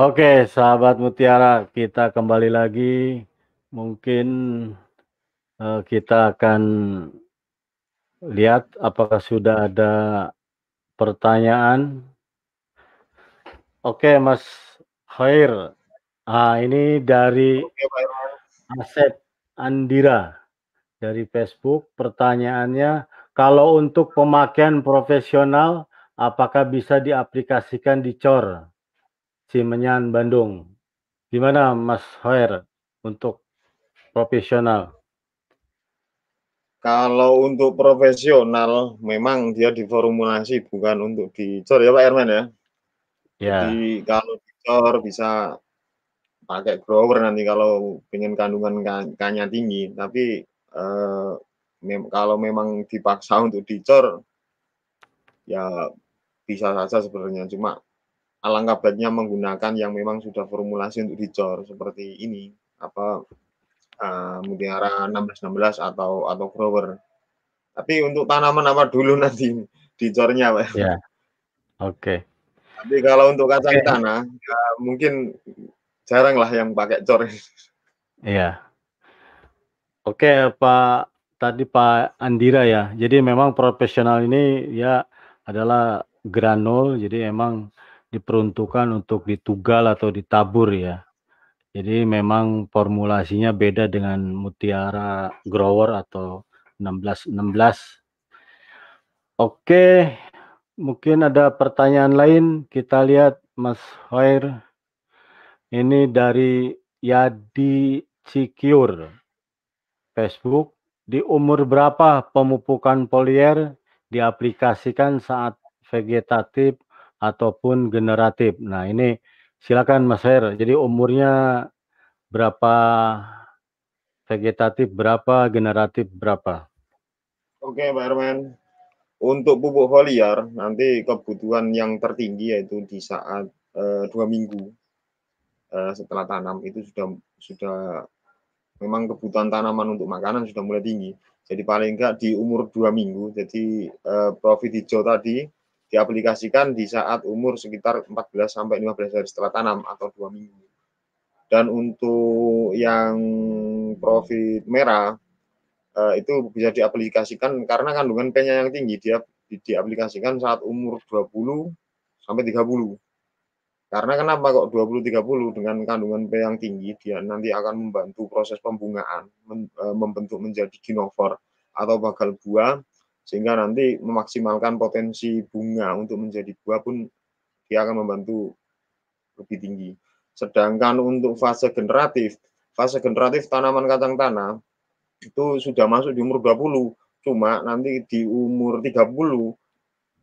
Oke, sahabat Mutiara, kita kembali lagi. Mungkin uh, kita akan lihat apakah sudah ada pertanyaan. Oke, Mas Khair. Ah, ini dari Asep Andira dari Facebook. Pertanyaannya, kalau untuk pemakaian profesional, apakah bisa diaplikasikan di COR? Cimenyan, Bandung. Gimana Mas Hoer untuk profesional? Kalau untuk profesional, memang dia diformulasi bukan untuk dicor ya Pak Herman ya. Ya. Jadi kalau dicor bisa pakai grower nanti kalau pengen kandungan kanya tinggi, tapi eh, mem kalau memang dipaksa untuk dicor, ya bisa saja sebenarnya. Cuma alangkah baiknya menggunakan yang memang sudah formulasi untuk dicor seperti ini apa uh, mutiara 1616 atau atau grower. Tapi untuk tanaman apa dulu nanti dicornya, Pak. Ya. Oke. Okay. Tapi kalau untuk kacang okay. tanah ya mungkin jarang lah yang pakai cor. Iya. Oke, Pak tadi Pak Andira ya. Jadi memang profesional ini ya adalah granul, jadi emang diperuntukkan untuk ditugal atau ditabur ya. Jadi memang formulasinya beda dengan mutiara grower atau 1616. Oke, mungkin ada pertanyaan lain. Kita lihat Mas Hoir. Ini dari Yadi Cikiur. Facebook. Di umur berapa pemupukan polier diaplikasikan saat vegetatif ataupun generatif. Nah, ini silakan Mas Her. Jadi umurnya berapa vegetatif berapa, generatif berapa? Oke, Pak Herman. Untuk pupuk foliar nanti kebutuhan yang tertinggi yaitu di saat uh, dua minggu uh, setelah tanam itu sudah sudah memang kebutuhan tanaman untuk makanan sudah mulai tinggi. Jadi paling enggak di umur dua minggu. Jadi uh, profit hijau tadi diaplikasikan di saat umur sekitar 14 sampai 15 hari setelah tanam atau dua minggu. Dan untuk yang profit merah eh, itu bisa diaplikasikan karena kandungan P-nya yang tinggi dia di, diaplikasikan saat umur 20 sampai 30. Karena kenapa kok 20 30 dengan kandungan P yang tinggi dia nanti akan membantu proses pembungaan, eh, membentuk menjadi ginofor atau bagal buah sehingga nanti memaksimalkan potensi bunga untuk menjadi buah pun dia akan membantu lebih tinggi. Sedangkan untuk fase generatif, fase generatif tanaman kacang tanah itu sudah masuk di umur 20, cuma nanti di umur 30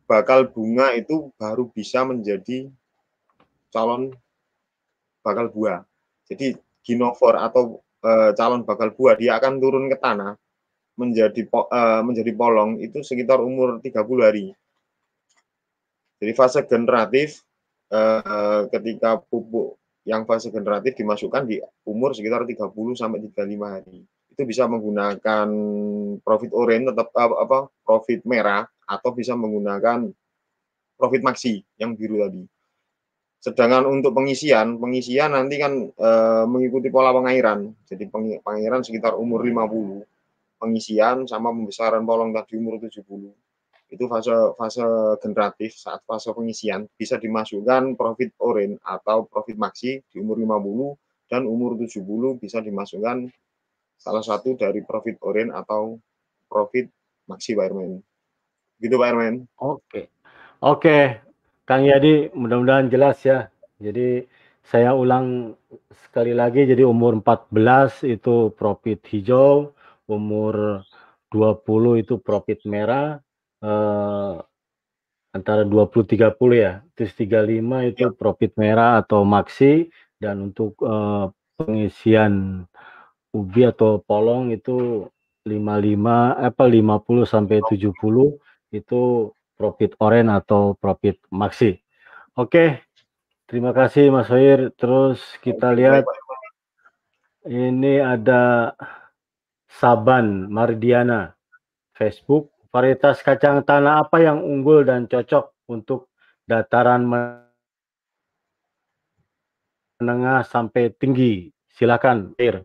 bakal bunga itu baru bisa menjadi calon bakal buah. Jadi ginofor atau e, calon bakal buah dia akan turun ke tanah menjadi uh, menjadi polong itu sekitar umur 30 hari. Jadi fase generatif uh, ketika pupuk yang fase generatif dimasukkan di umur sekitar 30 sampai 35 hari. Itu bisa menggunakan profit orange tetap apa, apa profit merah atau bisa menggunakan profit maxi yang biru tadi. Sedangkan untuk pengisian, pengisian nanti kan e, mengikuti pola pengairan. Jadi pengairan sekitar umur 50 pengisian sama pembesaran polong tadi umur 70 itu fase fase generatif saat fase pengisian bisa dimasukkan profit orange atau profit maxi di umur 50 dan umur 70 bisa dimasukkan salah satu dari profit orange atau profit maxi Pak. Gitu Pak Herman. Oke. Oke, Kang Yadi mudah-mudahan jelas ya. Jadi saya ulang sekali lagi jadi umur 14 itu profit hijau, umur 20 itu profit merah eh, antara 20 30 ya. Terus 35 itu ya. profit merah atau maxi dan untuk eh, pengisian ubi atau polong itu 55 apa 50 sampai 70 itu profit orange atau profit maxi. Oke. Terima kasih Mas Hoir. Terus kita lihat ini ada Saban Mardiana Facebook varietas kacang tanah apa yang unggul dan cocok untuk dataran menengah sampai tinggi. Silakan, Ir.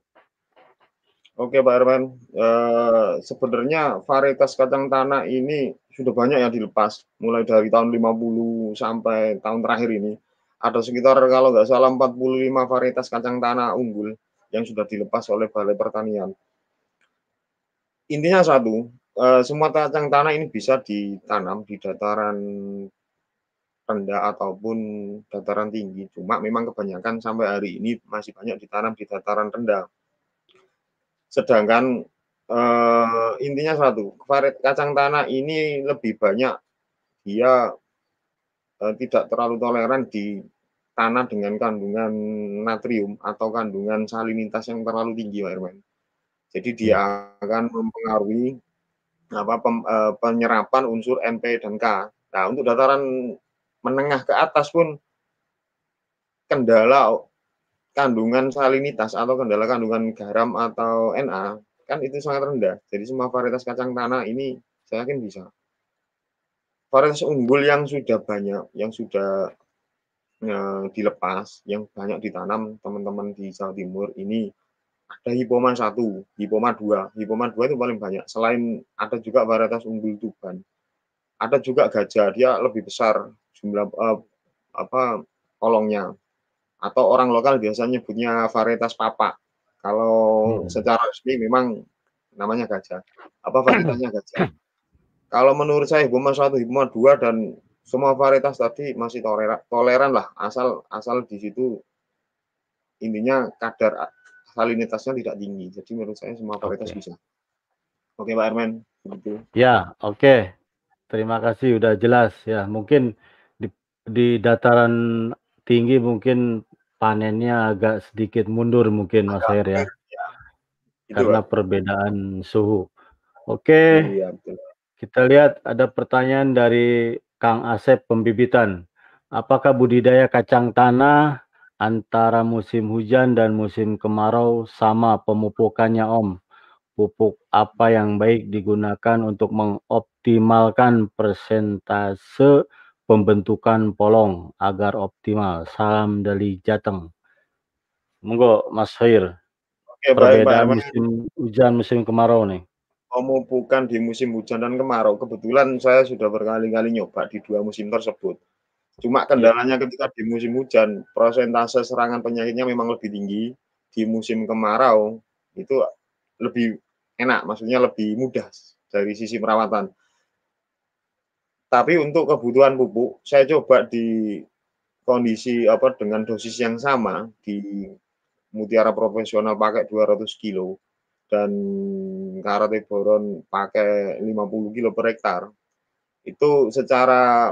Oke, Pak Herman. Uh, sebenarnya varietas kacang tanah ini sudah banyak yang dilepas, mulai dari tahun 50 sampai tahun terakhir ini. Ada sekitar kalau nggak salah 45 varietas kacang tanah unggul yang sudah dilepas oleh Balai Pertanian. Intinya satu, uh, semua kacang tanah ini bisa ditanam di dataran rendah ataupun dataran tinggi. Cuma memang kebanyakan sampai hari ini masih banyak ditanam di dataran rendah. Sedangkan uh, intinya satu, kacang tanah ini lebih banyak dia uh, tidak terlalu toleran di tanah dengan kandungan natrium atau kandungan salinitas yang terlalu tinggi, Pak Irman. Jadi dia hmm. akan mempengaruhi apa pem, uh, penyerapan unsur NP dan K. Nah, untuk dataran menengah ke atas pun kendala kandungan salinitas atau kendala kandungan garam atau Na kan itu sangat rendah. Jadi semua varietas kacang tanah ini saya yakin bisa. Varietas unggul yang sudah banyak, yang sudah ya, dilepas, yang banyak ditanam teman-teman di Jawa Timur ini ada hipoma 1, hipoma 2. Hipoma 2 itu paling banyak. Selain ada juga varietas unggul tuban. Ada juga gajah, dia lebih besar jumlah uh, apa kolongnya atau orang lokal biasanya nyebutnya varietas papa. Kalau hmm. secara resmi memang namanya gajah. Apa varietasnya gajah? Kalau menurut saya Hibuma satu, Hibuma dua dan semua varietas tadi masih toleran, toleran lah asal asal di situ intinya kadar salinitasnya tidak tinggi. Jadi menurut saya semua varietas okay. bisa. Oke Pak Ermen, begitu. Ya, oke. Okay. Terima kasih udah jelas ya. Mungkin di dataran tinggi mungkin panennya agak sedikit mundur mungkin Mas Air ya. ya. Karena perbedaan suhu. Oke. Iya, Kita lihat ada pertanyaan dari Kang Asep Pembibitan. Apakah budidaya kacang tanah antara musim hujan dan musim kemarau sama pemupukannya Om? Pupuk apa yang baik digunakan untuk mengoptimalkan persentase pembentukan polong agar optimal. Salam dari Jateng. Monggo Mas Khair. Oke, Perbedaan baik, musim hujan musim kemarau nih. Pemupukan di musim hujan dan kemarau. Kebetulan saya sudah berkali-kali nyoba di dua musim tersebut. Cuma kendalanya ketika di musim hujan, prosentase serangan penyakitnya memang lebih tinggi. Di musim kemarau itu lebih enak, maksudnya lebih mudah dari sisi perawatan. Tapi untuk kebutuhan pupuk, saya coba di kondisi apa dengan dosis yang sama di Mutiara Profesional pakai 200 kilo dan Karate Boron pakai 50 kilo per hektar. Itu secara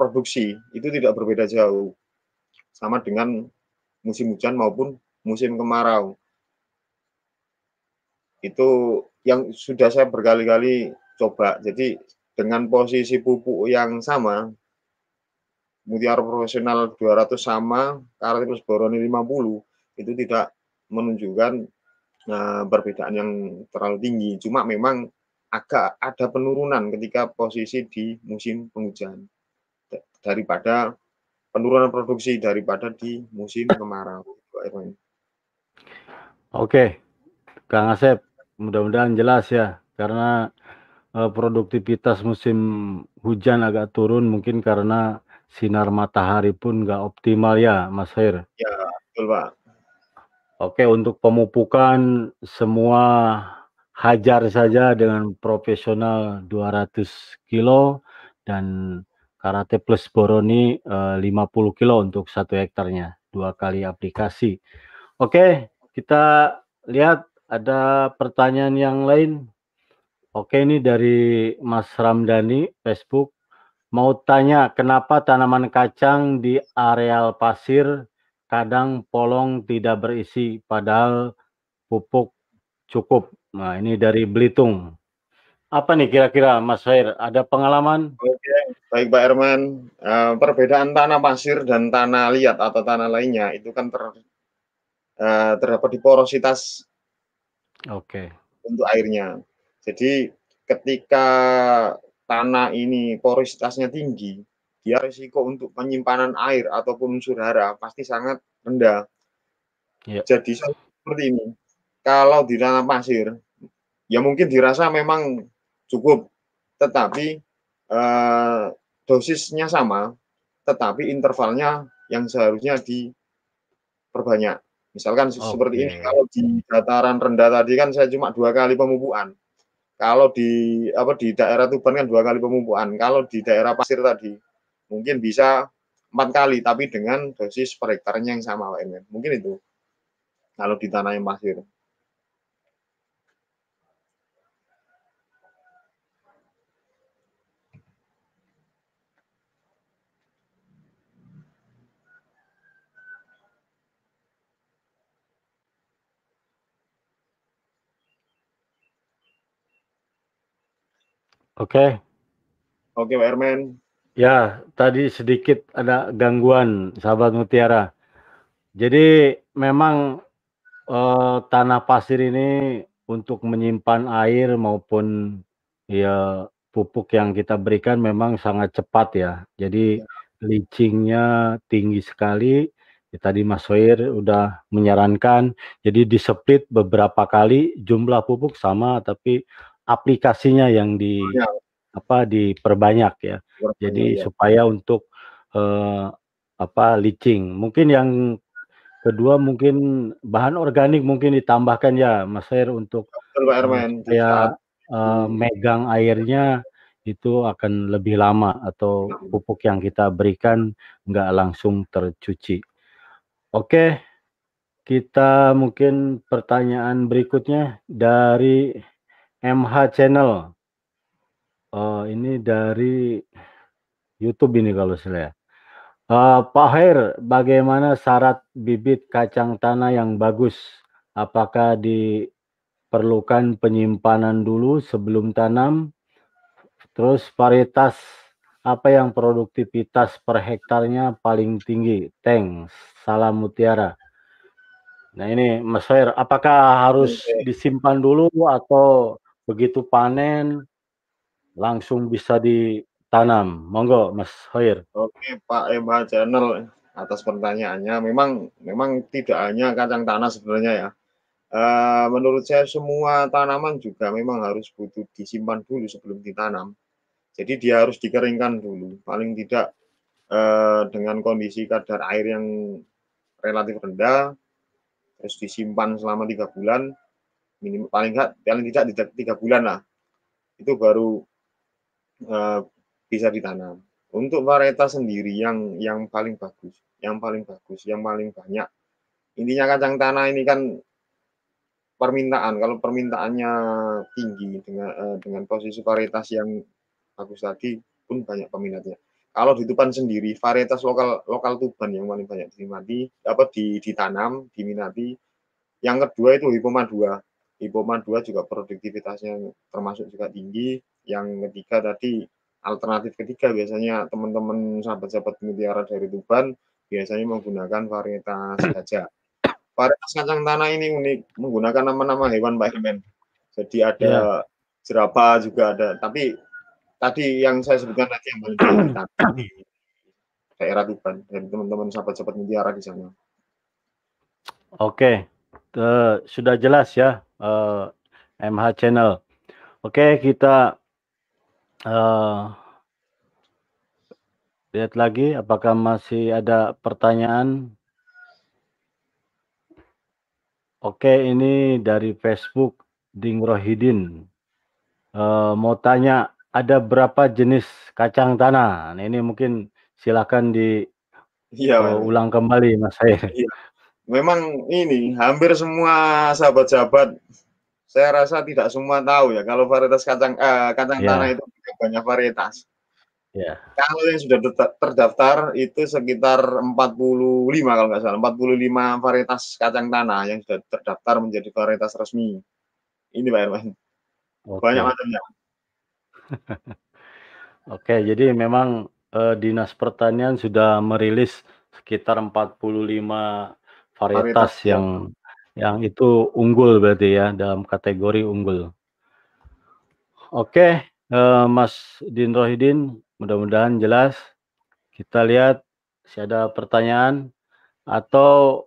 produksi itu tidak berbeda jauh. Sama dengan musim hujan maupun musim kemarau. Itu yang sudah saya berkali-kali coba. Jadi dengan posisi pupuk yang sama, mutiara profesional 200 sama, plus boroni 50, itu tidak menunjukkan nah, perbedaan yang terlalu tinggi. Cuma memang agak ada penurunan ketika posisi di musim penghujan daripada penurunan produksi daripada di musim kemarau. Oke, Kang Asep, mudah-mudahan jelas ya, karena uh, produktivitas musim hujan agak turun mungkin karena sinar matahari pun nggak optimal ya, Mas Khair? Ya, betul Pak. Oke, untuk pemupukan semua hajar saja dengan profesional 200 kilo dan karate plus boroni uh, 50 kilo untuk satu hektarnya, dua kali aplikasi. Oke, kita lihat ada pertanyaan yang lain. Oke, ini dari Mas Ramdhani, Facebook. Mau tanya, kenapa tanaman kacang di areal pasir kadang polong tidak berisi, padahal pupuk cukup. Nah, ini dari Belitung. Apa nih kira-kira Mas Fair? Ada pengalaman? Oke, baik Pak Herman. Uh, perbedaan tanah pasir dan tanah liat atau tanah lainnya itu kan ter, uh, terdapat di porositas Oke. untuk airnya. Jadi ketika tanah ini porositasnya tinggi, dia risiko untuk penyimpanan air ataupun unsur hara pasti sangat rendah. Iya. Jadi seperti ini, kalau di tanah pasir, ya mungkin dirasa memang cukup, tetapi eh, dosisnya sama, tetapi intervalnya yang seharusnya diperbanyak. Misalkan seperti ini, kalau di dataran rendah tadi kan saya cuma dua kali pemupukan. Kalau di apa di daerah Tuban kan dua kali pemupukan. Kalau di daerah pasir tadi mungkin bisa empat kali, tapi dengan dosis per hektarnya yang sama, Pak. Mungkin itu. Kalau di tanah yang pasir. Oke. Oke, Pak Herman. Ya, tadi sedikit ada gangguan, sahabat Mutiara. Jadi memang eh, tanah pasir ini untuk menyimpan air maupun ya pupuk yang kita berikan memang sangat cepat ya. Jadi Ya. leachingnya tinggi sekali. Ya, tadi Mas Soir udah menyarankan, jadi di-split beberapa kali jumlah pupuk sama, tapi aplikasinya yang di Ya. apa diperbanyak ya. Jadi ya. supaya untuk eh, apa leaching. Mungkin yang kedua mungkin bahan organik mungkin ditambahkan ya Mas Soir untuk eh, di megang airnya itu akan lebih lama atau pupuk yang kita berikan nggak langsung tercuci. Oke, kita mungkin pertanyaan berikutnya dari MH Channel. Oh, ini dari YouTube ini kalau saya. Eh, Pak Hair, bagaimana syarat bibit kacang tanah yang bagus? Apakah diperlukan penyimpanan dulu sebelum tanam? Terus varietas apa yang produktivitas per hektarnya paling tinggi? Thanks. Salam Mutiara. Nah ini Mas Hair, apakah harus disimpan dulu atau begitu panen langsung bisa ditanam? Monggo Mas Hoir. Oke, Pak MH Channel atas pertanyaannya. Memang memang tidak hanya kacang tanah sebenarnya ya. Eh, menurut saya semua tanaman juga memang harus butuh disimpan dulu sebelum ditanam. Jadi dia harus dikeringkan dulu, paling tidak eh, dengan kondisi kadar air yang relatif rendah, terus disimpan selama tiga bulan, minim, paling nggak paling tidak tiga, bulan lah, itu baru eh, bisa ditanam. Untuk varietas sendiri yang yang paling bagus, yang paling bagus, yang paling banyak, intinya kacang tanah ini kan permintaan. Kalau permintaannya tinggi dengan eh, dengan posisi varietas yang bagus tadi pun banyak peminatnya. Kalau di Tuban sendiri varietas lokal lokal Tuban yang paling banyak diminati apa di, ditanam diminati. Yang kedua itu Hipoma 2. Hipoma 2 juga produktivitasnya termasuk juga tinggi. Yang ketiga tadi alternatif ketiga biasanya teman-teman sahabat-sahabat mutiara dari Tuban biasanya menggunakan varietas gajah. Varietas kacang tanah ini unik menggunakan nama-nama hewan Pak Hermen. Jadi ada Ya. jerapah juga ada, tapi tadi yang saya sebutkan tadi yang paling di daerah Tuban dari teman-teman sahabat-sahabat mutiara di sana. Oke, eh, sudah jelas ya eh, MH Channel. Oke, kita eh, lihat lagi apakah masih ada pertanyaan. Oke, ini dari Facebook Ding Rohidin. Eh, mau tanya ada berapa jenis kacang tanah? Nah, ini mungkin silakan Iya, Pak. diulang kembali Mas. Iya. Memang ini hampir semua sahabat-sahabat saya rasa tidak semua tahu ya kalau varietas kacang eh, kacang Ya. tanah itu banyak varietas. Ya. Kalau yang sudah terdaftar itu sekitar 45 kalau nggak salah, 45 varietas kacang tanah yang sudah terdaftar menjadi varietas resmi. Ini Pak Herman. Oke. Banyak macamnya. Oke, jadi memang eh, Dinas Pertanian sudah merilis sekitar 45 varietas Varietas, ya. yang yang itu unggul berarti ya dalam kategori unggul. Oke, eh, Mas Din Rohidin, mudah-mudahan jelas. Kita lihat si ada pertanyaan atau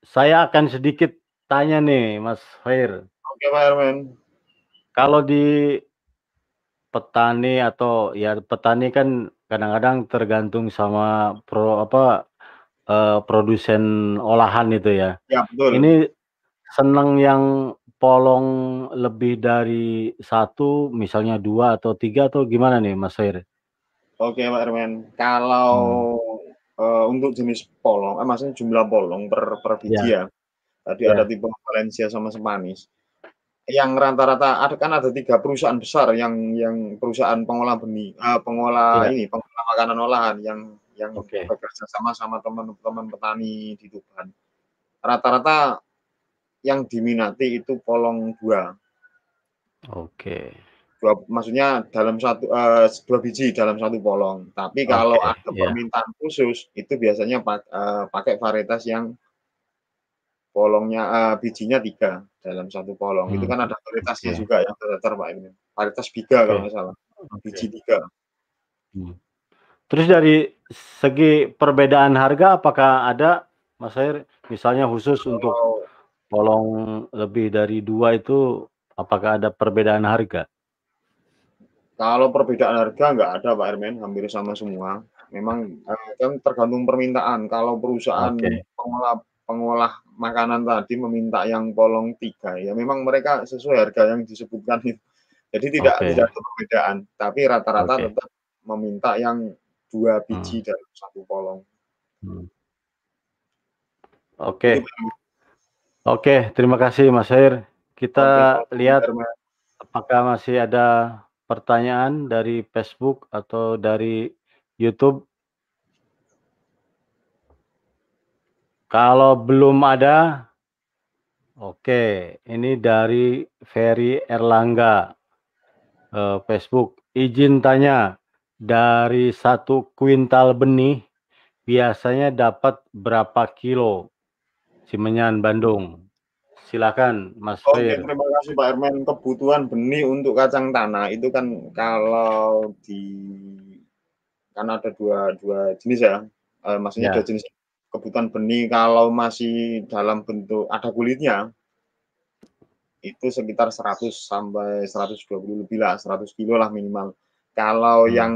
saya akan sedikit tanya nih Mas Fair. Oke Pak Herman. Kalau di petani atau ya petani kan kadang-kadang tergantung sama pro apa uh, produsen olahan itu ya. Ya betul. Ini senang yang polong lebih dari satu, misalnya dua atau tiga atau gimana nih Mas Fair? Oke Pak Herman, kalau hmm. uh, untuk jenis polong, eh, maksudnya jumlah polong per, per biji ya. ya. Tadi ya. ada tipe Valencia sama Sempanis. Yang rata-rata ada kan ada tiga perusahaan besar yang yang perusahaan pengolah benih, uh, pengolah ya. ini, pengolah makanan olahan yang yang okay. bekerja sama sama teman-teman petani di Tuban. Rata-rata yang diminati itu polong dua. Oke. Dua, maksudnya dalam satu uh, dua biji dalam satu polong. Tapi kalau okay, ada yeah. permintaan khusus itu biasanya pak, uh, pakai varietas yang polongnya uh, bijinya tiga dalam satu polong. Hmm. Itu kan ada varietasnya okay. juga yang terdaftar pak ini. Varietas biga okay. kalau nggak salah. Okay. Biji tiga. Hmm. Terus dari segi perbedaan harga apakah ada Mas Air misalnya khusus untuk polong lebih dari dua itu apakah ada perbedaan harga? Kalau perbedaan harga nggak ada Pak Hermen, hampir sama semua. Memang eh, kan tergantung permintaan. Kalau perusahaan okay. pengolah pengolah makanan tadi meminta yang polong tiga, ya memang mereka sesuai harga yang disebutkan itu. Jadi tidak okay. tidak ada perbedaan, tapi rata-rata okay. tetap meminta yang dua biji hmm. dalam satu polong. Hmm. Oke. Okay. Oke, terima kasih Mas Hair. Kita Oke, lihat apakah masih ada pertanyaan dari Facebook atau dari YouTube. Kalau belum ada, oke, ini dari Ferry Erlangga uh, Facebook. Izin tanya, dari satu kuintal benih biasanya dapat berapa kilo? Cimenyan, Bandung. Silakan, Mas Oke, Fir. terima kasih Pak Herman. Kebutuhan benih untuk kacang tanah itu kan kalau di kan ada dua dua jenis ya. E, maksudnya ya. dua jenis kebutuhan benih kalau masih dalam bentuk ada kulitnya itu sekitar 100 sampai 120 lebih lah, 100 kilo lah minimal. Kalau hmm. yang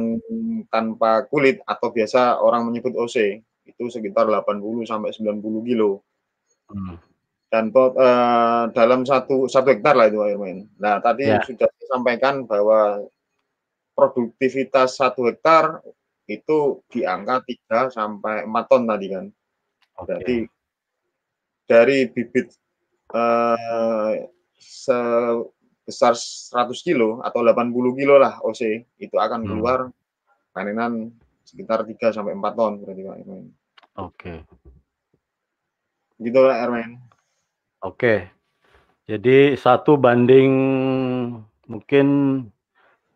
tanpa kulit atau biasa orang menyebut OC itu sekitar 80 sampai 90 kilo. Hmm. Dan uh, dalam satu satu hektar lah itu main. Nah tadi ya. sudah disampaikan bahwa produktivitas satu hektar itu di angka 3 sampai 4 ton tadi kan. Okay. Jadi dari bibit uh, sebesar 100 kilo atau 80 kilo lah OC itu akan hmm. keluar hmm. panenan sekitar 3 sampai 4 ton berarti Pak Oke. Okay. Gitu lah Erwin. Oke. Jadi satu banding mungkin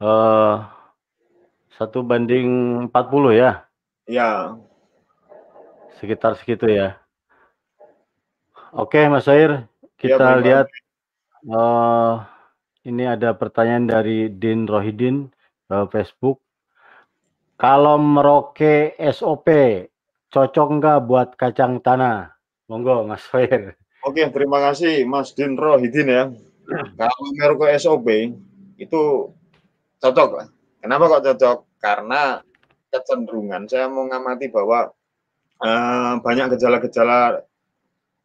uh, satu banding 40 ya? Ya. Sekitar segitu ya. Oke, Mas Air, kita ya, lihat uh, ini ada pertanyaan dari Din Rohidin uh, Facebook. Kalau meroke SOP cocok nggak buat kacang tanah? Monggo Mas Fair. Oke, terima kasih Mas Dinro Hidin ya. Kalau Merko SOP itu cocok lah. Kenapa kok cocok? Karena kecenderungan saya mau ngamati bahwa uh, banyak gejala-gejala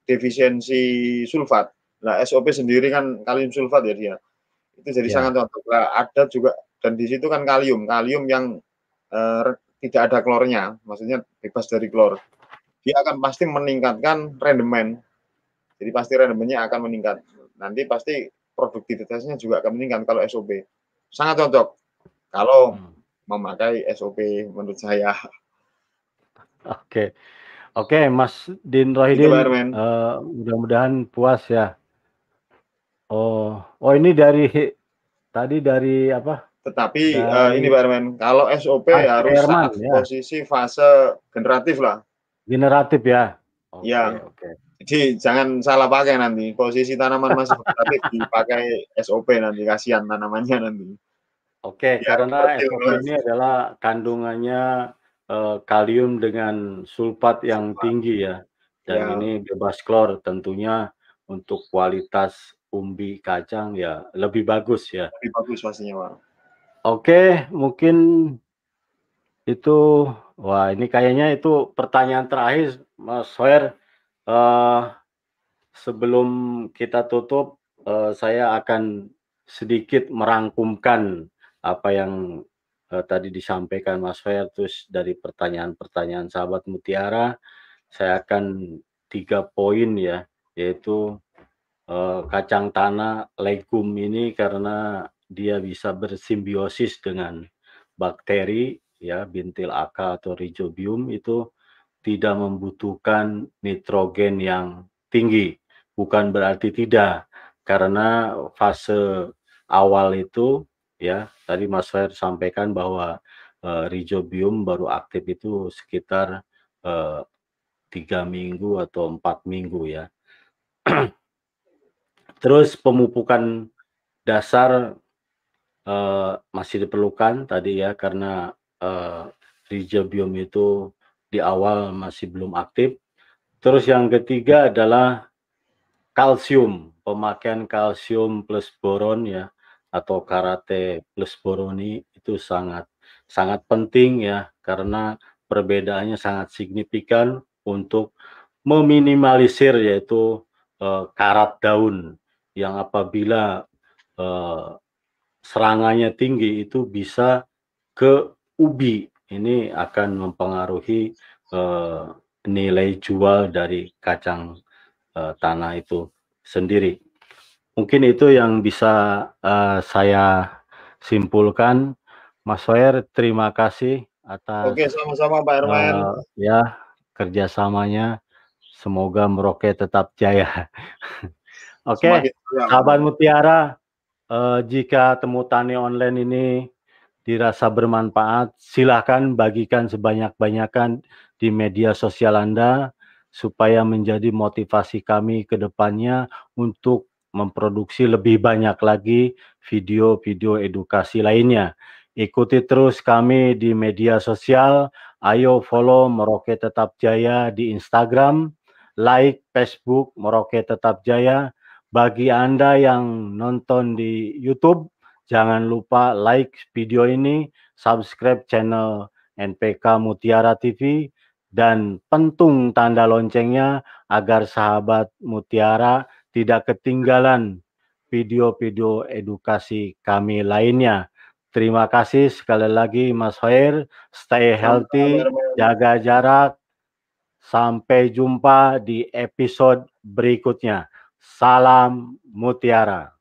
defisiensi sulfat. Nah, SOP sendiri kan kalium sulfat ya dia. Itu jadi ya. sangat cocok. Nah, ada juga dan di situ kan kalium, kalium yang uh, tidak ada klornya, maksudnya bebas dari klor dia akan pasti meningkatkan rendemen. Jadi pasti rendemennya akan meningkat. Nanti pasti produktivitasnya juga akan meningkat kalau SOP. Sangat cocok kalau hmm. memakai SOP menurut saya. Oke. Oke, Mas Din Rohidin, uh, mudah-mudahan puas ya. Oh, oh ini dari tadi dari apa? Tetapi dari, uh, ini Pak Herman, kalau SOP harus Herman, saat ya. posisi fase generatif lah. Generatif ya? Oke, ya. Oke. Jadi jangan salah pakai nanti. Posisi tanaman masih generatif dipakai SOP nanti kasihan tanamannya nanti. Oke, ya, karena SOP ini adalah kandungannya uh, kalium dengan sulfat yang tinggi ya. Dan ya. ini bebas klor tentunya untuk kualitas umbi kacang ya lebih bagus ya. Lebih bagus pastinya, Pak. Oke, mungkin itu wah ini kayaknya itu pertanyaan terakhir Mas Soer. Uh, sebelum kita tutup, uh, saya akan sedikit merangkumkan apa yang uh, tadi disampaikan Mas Fer terus dari pertanyaan-pertanyaan sahabat Mutiara saya akan tiga poin ya yaitu uh, kacang tanah legum ini karena dia bisa bersimbiosis dengan bakteri ya bintil aka atau rhizobium itu tidak membutuhkan nitrogen yang tinggi bukan berarti tidak karena fase awal itu ya tadi Mas Fer sampaikan bahwa uh, rhizobium baru aktif itu sekitar uh, tiga minggu atau empat minggu ya. Terus pemupukan dasar uh, masih diperlukan tadi ya karena uh, rhizobium itu di awal masih belum aktif. Terus yang ketiga adalah kalsium pemakaian kalsium plus boron ya atau karate plus boroni itu sangat sangat penting ya karena perbedaannya sangat signifikan untuk meminimalisir yaitu uh, karat daun yang apabila uh, serangannya tinggi itu bisa ke ubi ini akan mempengaruhi uh, nilai jual dari kacang uh, tanah itu sendiri. Mungkin itu yang bisa uh, saya simpulkan. Mas Soer, terima kasih atas Oke, sama-sama Pak Herman. Uh, ya, kerjasamanya. Semoga Merauke tetap jaya. Oke, okay, sahabat Mutiara, uh, jika temu tani online ini dirasa bermanfaat, silahkan bagikan sebanyak-banyakan di media sosial Anda supaya menjadi motivasi kami ke depannya untuk memproduksi lebih banyak lagi video-video edukasi lainnya. Ikuti terus kami di media sosial. Ayo follow Merauke Tetap Jaya di Instagram, like Facebook Merauke Tetap Jaya. Bagi Anda yang nonton di YouTube, jangan lupa like video ini, subscribe channel NPK Mutiara TV, dan pentung tanda loncengnya agar sahabat Mutiara tidak ketinggalan video-video edukasi kami lainnya. Terima kasih sekali lagi Mas Hoir, stay healthy, jaga jarak. Sampai jumpa di episode berikutnya. Salam Mutiara.